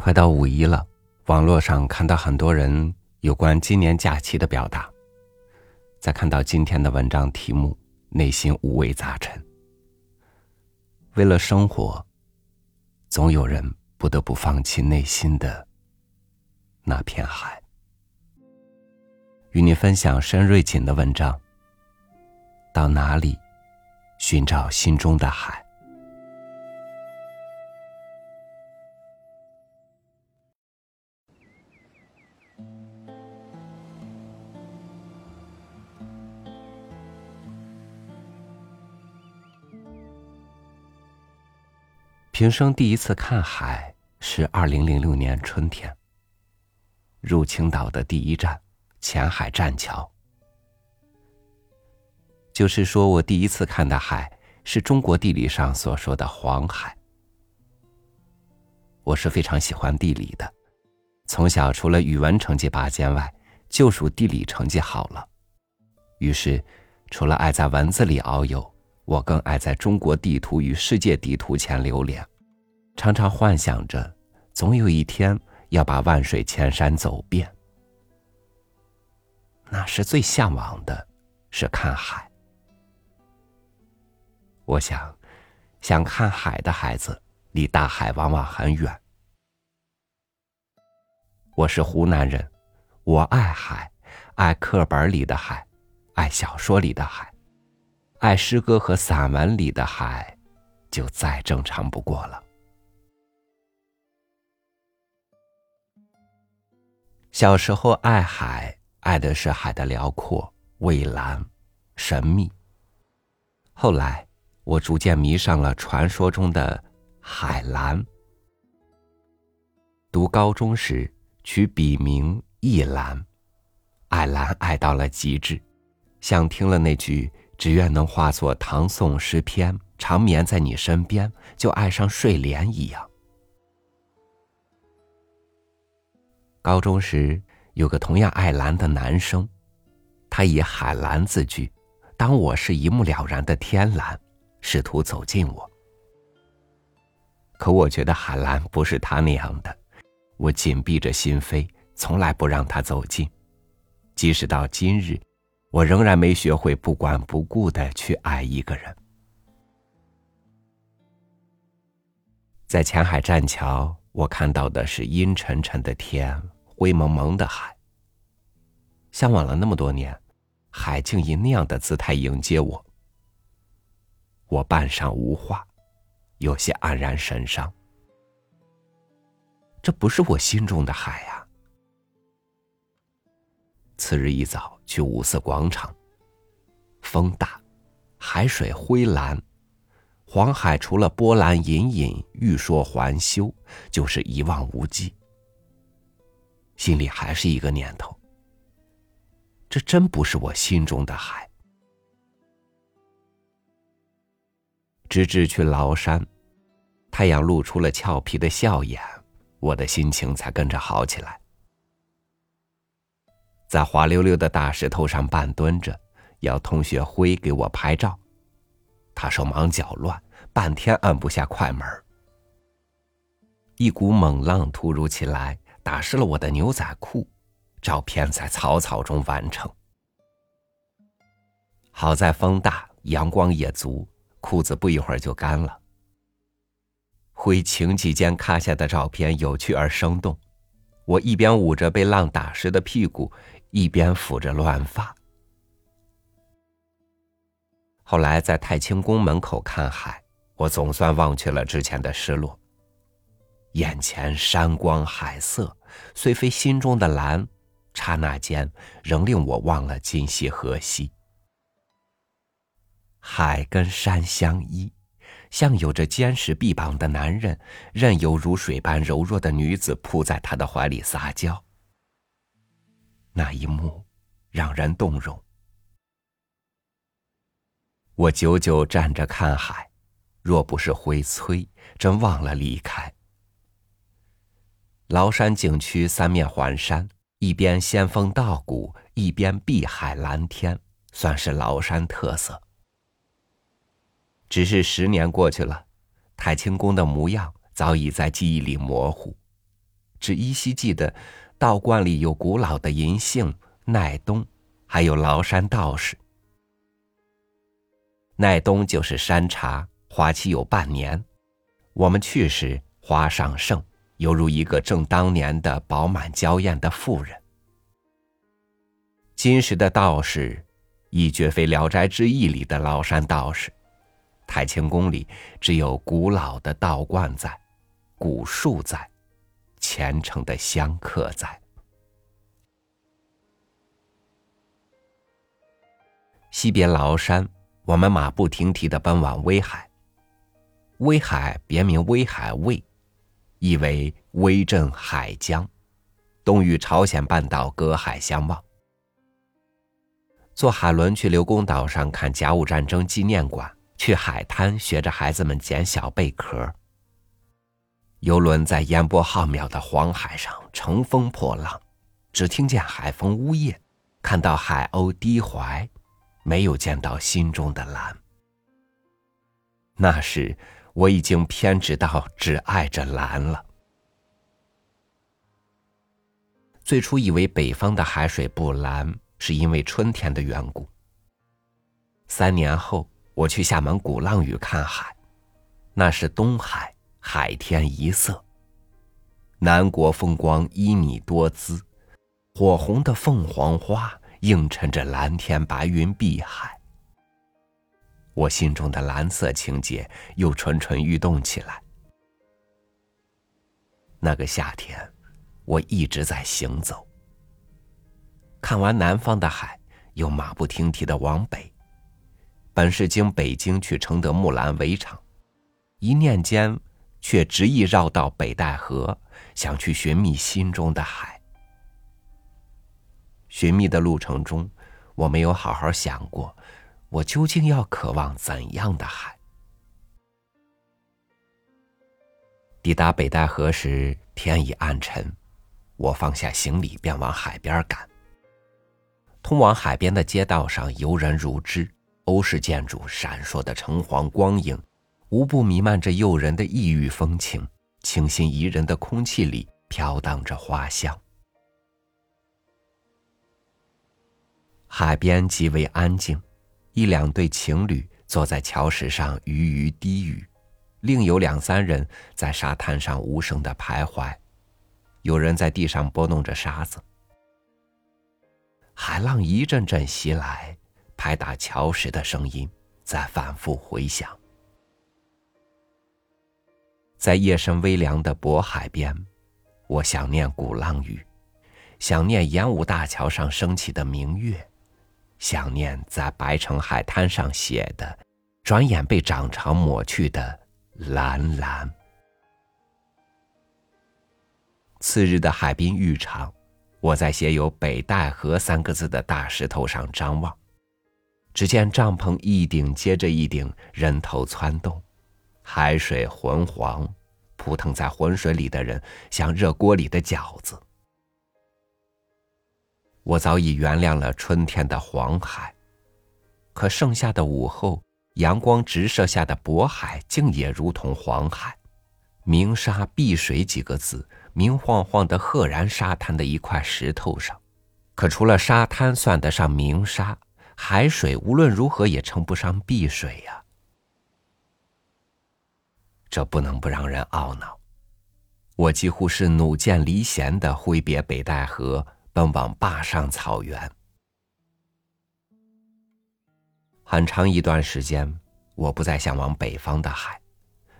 快到五一了，网络上看到很多人有关今年假期的表达。在看到今天的文章题目，内心五味杂陈。为了生活，总有人不得不放弃内心的那片海。与你分享申瑞锦的文章。到哪里寻找心中的海？平生第一次看海是二零零六年春。天。入青岛的第一站，前海栈桥。就是说我第一次看的海，是中国地理上所说的黄海。我是非常喜欢地理的，从小除了语文成绩拔尖外，就属地理成绩好了。于是，除了爱在文字里遨游，我更爱在中国地图与世界地图前流连。常常幻想着，总有一天要把万水千山走遍。那是最向往的，是看海。我想，想看海的孩子，离大海往往很远。我是湖南人，我爱海，爱课本里的海，爱小说里的海，爱诗歌和散文里的海，就再正常不过了。小时候爱海，爱的是海的辽阔、蔚蓝、神秘。后来，我逐渐迷上了传说中的海蓝。读高中时，取笔名一蓝，爱蓝爱到了极致，像听了那句“只愿能化作唐宋诗篇，长眠在你身边”，就爱上睡莲一样。高中时，有个同样爱蓝的男生，他以海蓝自居，当我是一目了然的天蓝，试图走近我。可我觉得海蓝不是他那样的，我紧闭着心扉，从来不让他走近。即使到今日，我仍然没学会不管不顾的去爱一个人。在前海栈桥。我看到的是阴沉沉的天，灰蒙蒙的海。向往了那么多年，海竟以那样的姿态迎接我。我半晌无话，有些黯然神伤。这不是我心中的海呀！次日一早去五四广场，风大，海水灰蓝。黄海除了波澜隐隐、欲说还休，就是一望无际。心里还是一个念头：这真不是我心中的海。直至去崂山，太阳露出了俏皮的笑颜，我的心情才跟着好起来。在滑溜溜的大石头上半蹲着，要同学辉给我拍照。他手忙脚乱，半天按不下快门。一股猛浪突如其来，打湿了我的牛仔裤，照片在草草中完成。好在风大，阳光也足，裤子不一会儿就干了。灰情急间咔下的照片有趣而生动，我一边捂着被浪打湿的屁股，一边抚着乱发。后来在太清宫门口看海，我总算忘却了之前的失落。眼前山光海色，虽非心中的蓝，刹那间仍令我忘了今夕何夕。海跟山相依，像有着坚实臂膀的男人，任由如水般柔弱的女子扑在他的怀里撒娇。那一幕，让人动容。我久久站着看海，若不是回催，真忘了离开。崂山景区三面环山，一边仙风道骨，一边碧海蓝天，算是崂山特色。只是十年过去了，太清宫的模样早已在记忆里模糊，只依稀记得道观里有古老的银杏、奈冬，还有崂山道士。奈冬就是山茶，花期有半年。我们去时花尚盛，犹如一个正当年的饱满娇艳的妇人。今时的道士，已绝非《聊斋志异》里的崂山道士。太清宫里只有古老的道观在，古树在，虔诚的香客在。西边崂山。我们马不停蹄地奔往威海。威海别名威海卫，意为威震海疆，东与朝鲜半岛隔海相望。坐海轮去刘公岛上看甲午战争纪念馆，去海滩学着孩子们捡小贝壳。游轮在烟波浩渺的黄海上乘风破浪，只听见海风呜咽，看到海鸥低怀。没有见到心中的蓝。那时我已经偏执到只爱着蓝了。最初以为北方的海水不蓝，是因为春天的缘故。三年后，我去厦门鼓浪屿看海，那是东海，海天一色。南国风光旖旎多姿，火红的凤凰花。映衬着蓝天白云碧海，我心中的蓝色情节又蠢蠢欲动起来。那个夏天，我一直在行走。看完南方的海，又马不停蹄的往北，本是经北京去承德木兰围场，一念间却执意绕到北戴河，想去寻觅心中的海。寻觅的路程中，我没有好好想过，我究竟要渴望怎样的海。抵达北戴河时，天已暗沉，我放下行李，便往海边赶。通往海边的街道上，游人如织，欧式建筑闪烁的橙黄光影，无不弥漫着诱人的异域风情。清新宜人的空气里，飘荡着花香。海边极为安静，一两对情侣坐在礁石上鱼鱼低语，另有两三人在沙滩上无声的徘徊，有人在地上拨弄着沙子。海浪一阵阵袭来，拍打礁石的声音在反复回响。在夜深微凉的渤海边，我想念鼓浪屿，想念演武大桥上升起的明月。想念在白城海滩上写的，转眼被涨潮抹去的蓝蓝。次日的海滨浴场，我在写有“北戴河”三个字的大石头上张望，只见帐篷一顶接着一顶，人头攒动，海水浑黄，扑腾在浑水里的人像热锅里的饺子。我早已原谅了春天的黄海，可盛夏的午后，阳光直射下的渤海竟也如同黄海，明沙碧水几个字，明晃晃的赫然沙滩的一块石头上，可除了沙滩算得上明沙，海水无论如何也称不上碧水呀。这不能不让人懊恼，我几乎是弩箭离弦的挥别北戴河。奔往坝上草原。很长一段时间，我不再向往北方的海，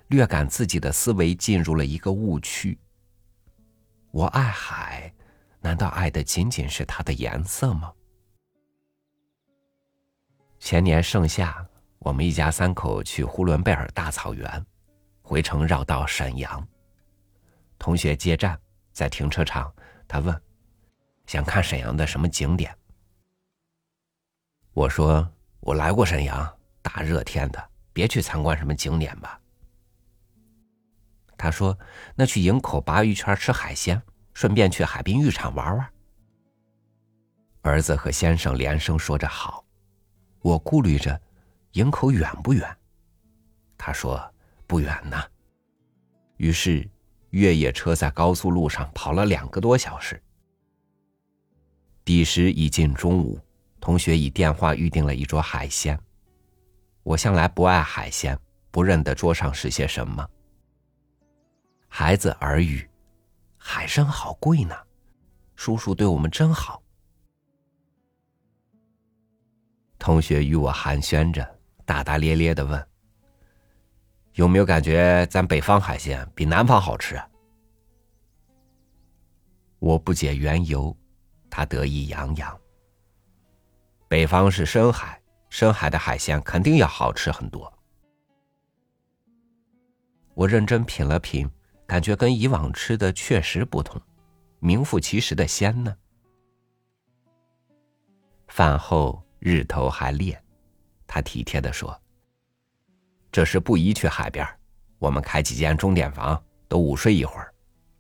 略感自己的思维进入了一个误区。我爱海，难道爱的仅仅是它的颜色吗？前年盛夏，我们一家三口去呼伦贝尔大草原，回程绕道沈阳。同学接站，在停车场，他问。想看沈阳的什么景点？我说我来过沈阳，大热天的，别去参观什么景点吧。他说：“那去营口鲅鱼圈吃海鲜，顺便去海滨浴场玩玩。”儿子和先生连声说着好。我顾虑着，营口远不远？他说不远呢。于是，越野车在高速路上跑了两个多小时。彼时已近中午，同学以电话预定了一桌海鲜。我向来不爱海鲜，不认得桌上是些什么。孩子耳语：“海参好贵呢，叔叔对我们真好。”同学与我寒暄着，大大咧咧的问：“有没有感觉咱北方海鲜比南方好吃？”我不解缘由，他得意洋洋：“北方是深海，深海的海鲜肯定要好吃很多。”我认真品了品，感觉跟以往吃的确实不同，名副其实的鲜呢。饭后。日头还烈，他体贴的说：“这时不宜去海边，我们开几间钟点房，都午睡一会儿，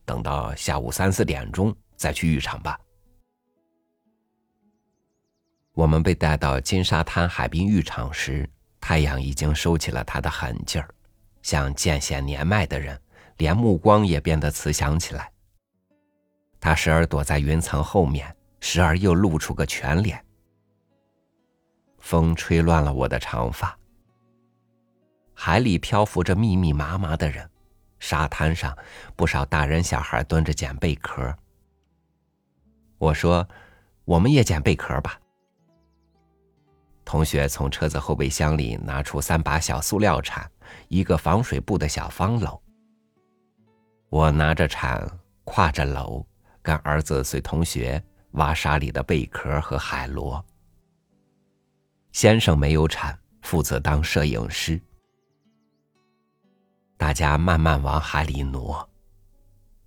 等到下午三四点钟再去浴场吧。”我们被带到金沙滩海滨浴场时，太阳已经收起了它的狠劲儿，像渐显年迈的人，连目光也变得慈祥起来。他时而躲在云层后面，时而又露出个全脸。风吹乱了我的长发。海里漂浮着密密麻麻的人，沙滩上不少大人小孩蹲着捡贝壳。我说：“我们也捡贝壳吧。”同学从车子后备箱里拿出三把小塑料铲，一个防水布的小方篓。我拿着铲，挎着篓，跟儿子随同学挖沙里的贝壳和海螺。先生没有铲，负责当摄影师。大家慢慢往海里挪，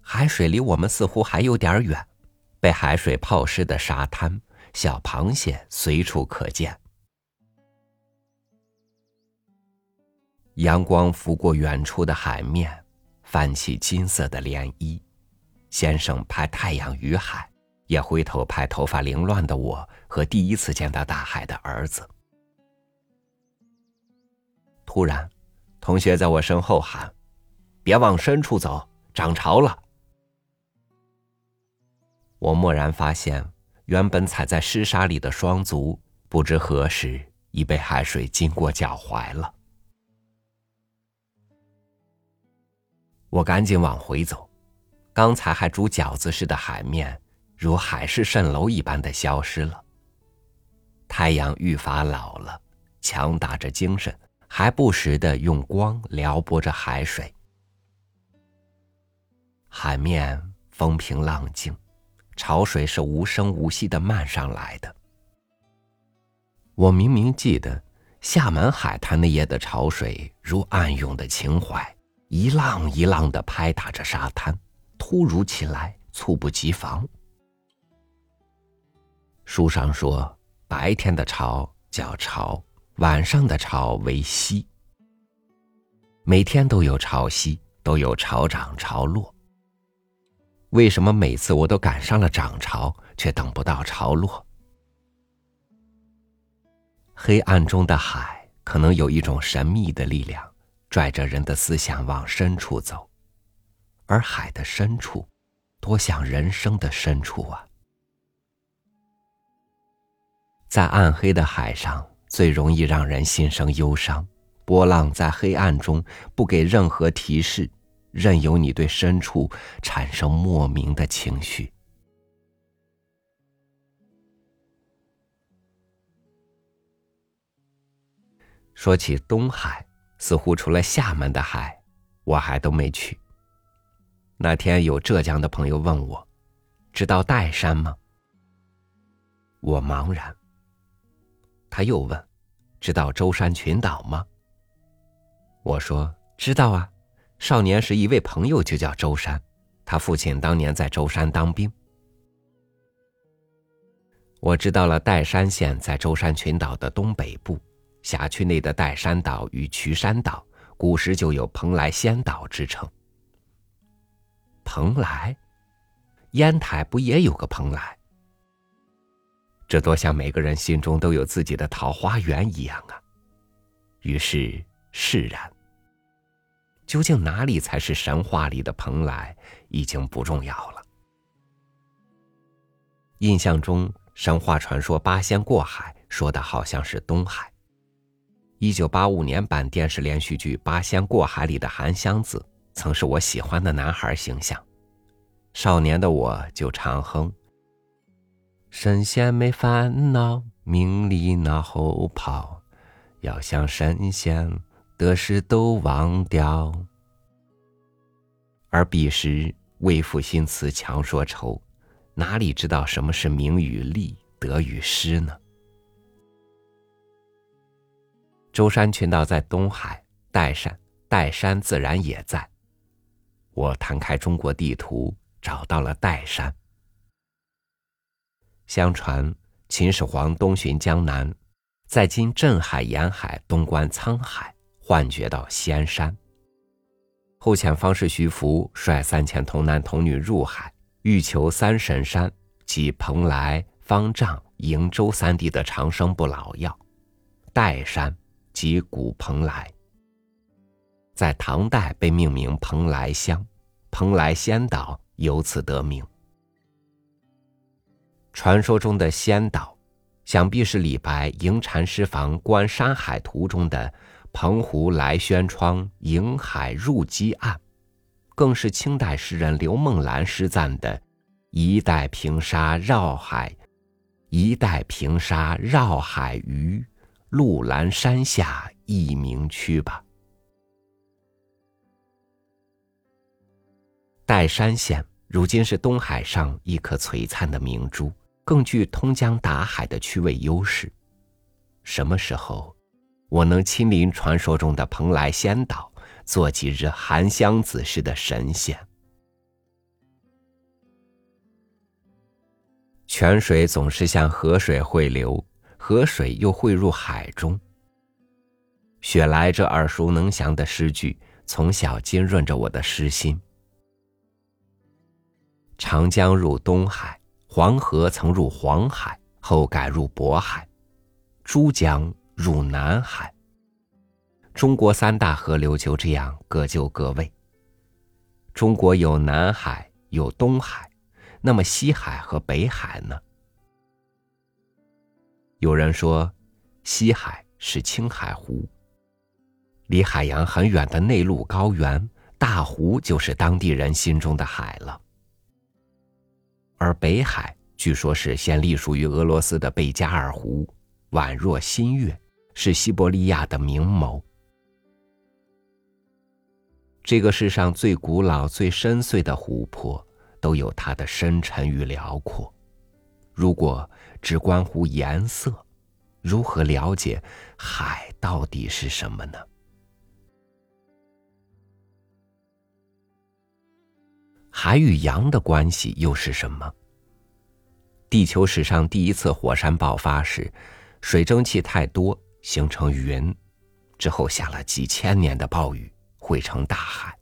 海水离我们似乎还有点远，被海水泡湿的沙滩，小螃蟹随处可见。阳光拂过远处的海面，泛起金色的涟漪。先生拍太阳与海，也回头拍头发凌乱的我和第一次见到大海的儿子。突然，同学在我身后喊：“别往深处走，涨潮了。”我蓦然发现，原本踩在湿沙里的双足，不知何时已被海水浸过脚踝了。我赶紧往回走，刚才还煮饺子似的海面，如海市蜃楼一般的消失了。太阳愈发老了，强打着精神。还不时的用光撩拨着海水，海面风平浪静，潮水是无声无息的漫上来的。我明明记得，厦门海滩那夜的潮水如暗涌的情怀，一浪一浪的拍打着沙滩，突如其来，猝不及防。书上说，白天的潮叫潮。晚上的潮为汐，每天都有潮汐，都有潮涨潮落。为什么每次我都赶上了涨潮，却等不到潮落？黑暗中的海，可能有一种神秘的力量，拽着人的思想往深处走，而海的深处，多像人生的深处啊！在暗黑的海上。最容易让人心生忧伤，波浪在黑暗中不给任何提示，任由你对深处产生莫名的情绪。说起东海，似乎除了厦门的海，我还都没去。那天有浙江的朋友问我，知道岱山吗？我茫然。他又问：“知道舟山群岛吗？”我说：“知道啊，少年时一位朋友就叫舟山，他父亲当年在舟山当兵。”我知道了，岱山县在舟山群岛的东北部，辖区内的岱山岛与渠山岛，古时就有蓬莱仙岛之称。蓬莱，烟台不也有个蓬莱？这多像每个人心中都有自己的桃花源一样啊！于是释然，究竟哪里才是神话里的蓬莱，已经不重要了。印象中，神话传说八仙过海，说的好像是东海。一九八五年版电视连续剧《八仙过海》里的韩湘子，曾是我喜欢的男孩形象。少年的我就常哼：“神仙没烦恼，命里脑后跑，要想神仙，得失都忘掉。”而彼时为赋新词强说愁，哪里知道什么是名与利、得与失呢？舟山群岛在东海，岱山，岱山自然也在。我摊开中国地图。找到了岱山。相传秦始皇东巡江南，在今镇海沿海东观沧海，幻觉到仙山。后遣方士徐福率三千童男童女入海，欲求三神山，即蓬莱、方丈、瀛洲三地的长生不老药。岱山即古蓬莱，在唐代被命名蓬莱乡，蓬莱仙岛。由此得名。传说中的仙岛，想必是李白《迎禅师房观山海图》中的“澎湖来轩窗，迎海入鸡岸”，更是清代诗人刘梦兰诗赞的“一代平沙绕海，一代平沙绕海鱼，鹿兰山下一名区”吧。岱山县如今是东海上一颗璀璨的明珠，更具通江达海的区位优势。什么时候，我能亲临传说中的蓬莱仙岛，做几日韩湘子式的神仙？泉水总是向河水汇流，河水又汇入海中。雪莱这耳熟能详的诗句，从小浸润着我的诗心。长江入东海，黄河曾入黄海，后改入渤海，珠江入南海。中国三大河流就这样各就各位。中国有南海，有东海，那么西海和北海呢？有人说，西海是青海湖，离海洋很远的内陆高原，大湖就是当地人心中的海了。而北海据说是现隶属于俄罗斯的贝加尔湖，宛若新月，是西伯利亚的明眸。这个世上最古老、最深邃的湖泊，都有它的深沉与辽阔。如果只关乎颜色，如何了解海到底是什么呢？海与洋的关系又是什么？地球史上第一次火山爆发时，水蒸气太多形成云，之后下了几千年的暴雨，汇成大海。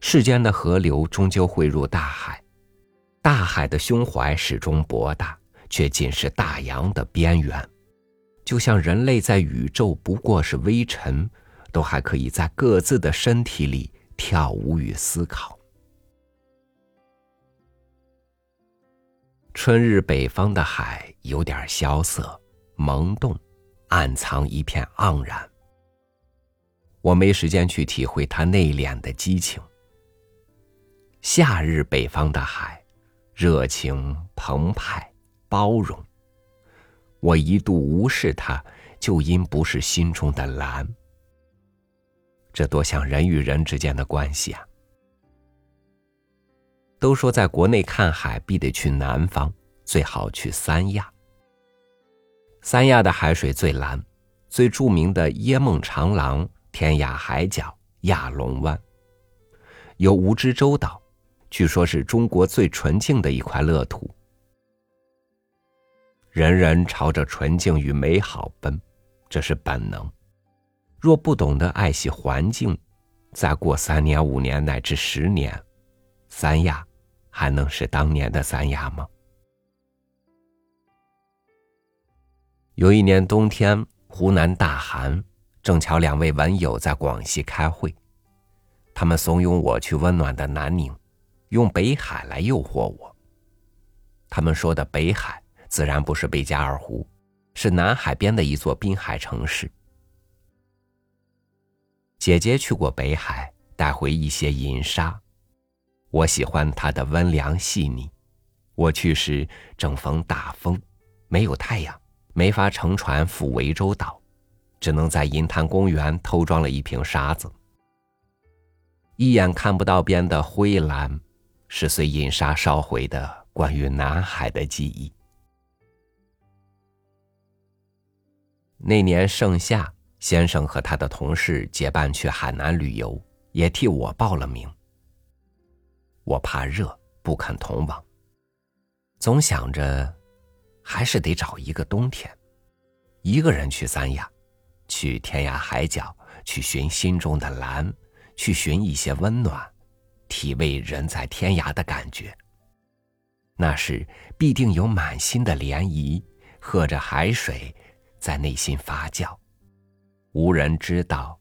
世间的河流终究汇入大海，大海的胸怀始终博大，却仅是大洋的边缘。就像人类在宇宙不过是微尘，都还可以在各自的身体里跳舞与思考。春日北方的海有点萧瑟、萌动，暗藏一片盎然。我没时间去体会它内敛的激情。夏日北方的海，热情澎湃、包容。我一度无视它，就因不是心中的蓝。这多像人与人之间的关系啊！都说在国内看海必得去南方，最好去三亚。三亚的海水最蓝，最著名的椰梦长廊、天涯海角、亚龙湾，有蜈支洲岛，据说是中国最纯净的一块乐土。人人朝着纯净与美好奔，这是本能。若不懂得爱惜环境，再过三年、五年乃至十年，三亚。还能是当年的三亚吗？有一年冬天，湖南大寒，正巧两位文友在广西开会，他们怂恿我去温暖的南宁，用北海来诱惑我。他们说的北海，自然不是贝加尔湖，是南海边的一座滨海城市。姐姐去过北海，带回一些银沙，我喜欢它的温凉细腻。我去时正逢大风，没有太阳，没法乘船赴涠洲岛，只能在银滩公园偷装了一瓶沙子。一眼看不到边的灰蓝，是随银沙烧毁的关于南海的记忆。那年盛夏，先生和他的同事结伴去海南旅游，也替我报了名。我怕热，不肯同往，总想着，还是得找一个冬天，一个人去三亚，去天涯海角，去寻心中的蓝。去寻一些温暖，体味人在天涯的感觉。那时必定有满心的涟漪，和着海水，在内心发酵，无人知道，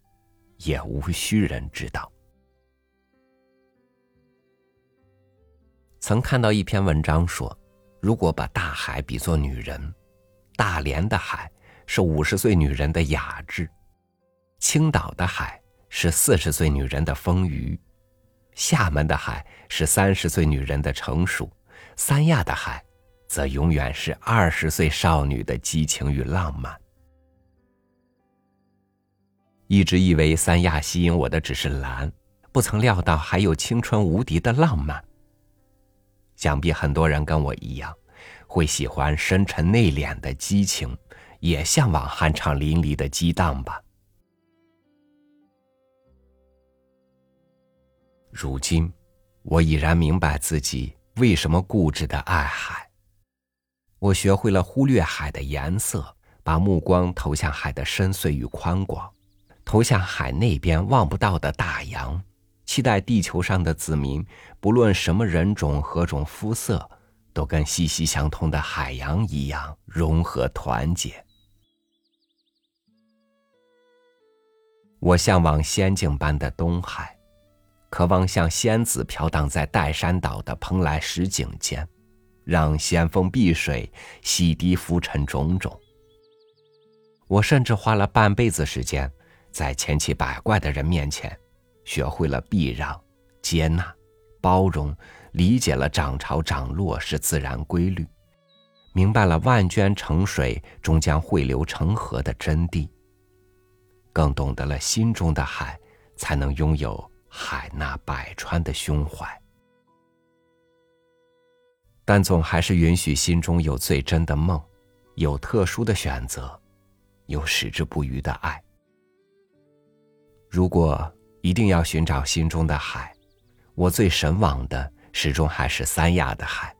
也无需人知道。曾看到一篇文章说，如果把大海比作女人，大连的海是五十岁女人的雅致，青岛的海。是四十岁女人的丰腴，厦门的海是三十岁女人的成熟，三亚的海，则永远是二十岁少女的激情与浪漫。一直以为三亚吸引我的只是蓝，不曾料到还有青春无敌的浪漫。想必很多人跟我一样，会喜欢深沉内敛的激情，也向往酣畅淋漓的激荡吧。如今，我已然明白自己为什么固执的爱海。我学会了忽略海的颜色，把目光投向海的深邃与宽广，投向海那边望不到的大洋，期待地球上的子民，不论什么人种、何种肤色，都跟息息相通的海洋一样融合团结。我向往仙境般的东海。渴望像仙子飘荡在岱山岛的蓬莱石景间，让仙风碧水洗涤浮尘种种。我甚至花了半辈子时间，在千奇百怪的人面前，学会了避让、接纳、包容，理解了涨潮涨落是自然规律，明白了万涓成水终将汇流成河的真谛，更懂得了心中的海才能拥有。海纳百川的胸怀，但总还是允许心中有最真的梦，有特殊的选择，有矢志不渝的爱。如果一定要寻找心中的海，我最神往的始终还是三亚的海。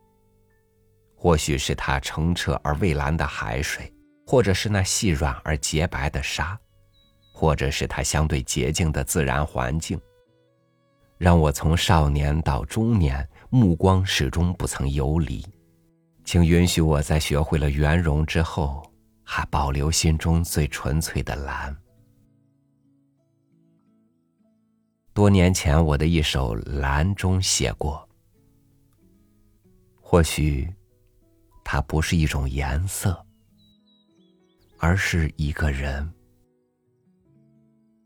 或许是它澄澈而蔚蓝的海水，或者是那细软而洁白的沙，或者是它相对洁净的自然环境。让我从少年到中年，目光始终不曾游离，请允许我在学会了圆融之后，还保留心中最纯粹的蓝。多年前，我的一首《蓝》中写过：或许，它不是一种颜色，而是一个人。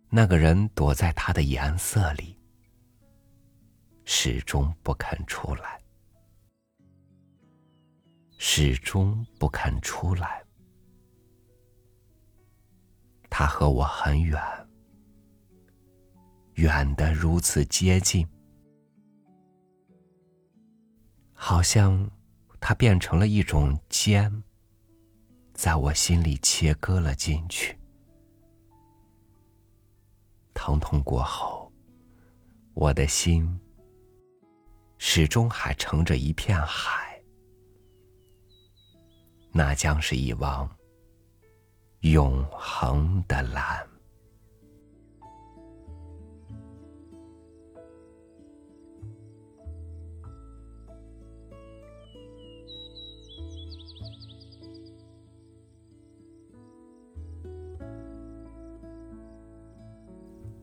那个人躲在他的颜色里。始终不肯出来，始终不肯出来。他和我很远，远的如此接近，好像他变成了一种尖，在我心里切割了进去。疼痛过后，我的心。始终还盛着一片海，那将是一汪永恒的蓝。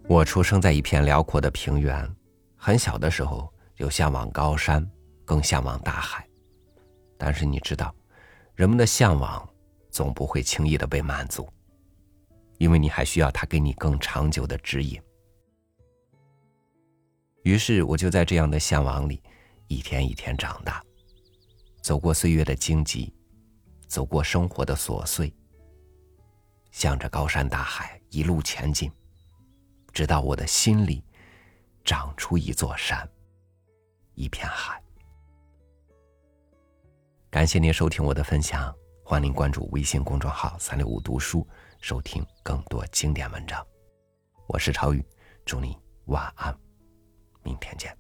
我出生在一片辽阔的平原，很小的时候就向往高山，更向往大海。但是你知道，人们的向往总不会轻易的被满足，因为你还需要他给你更长久的指引。于是我就在这样的向往里，一天一天长大，走过岁月的荆棘，走过生活的琐碎，向着高山大海一路前进。直到我的心里长出一座山，一片海。感谢您收听我的分享，欢迎关注微信公众号“三六五读书”，收听更多经典文章。我是超宇，祝你晚安，明天见。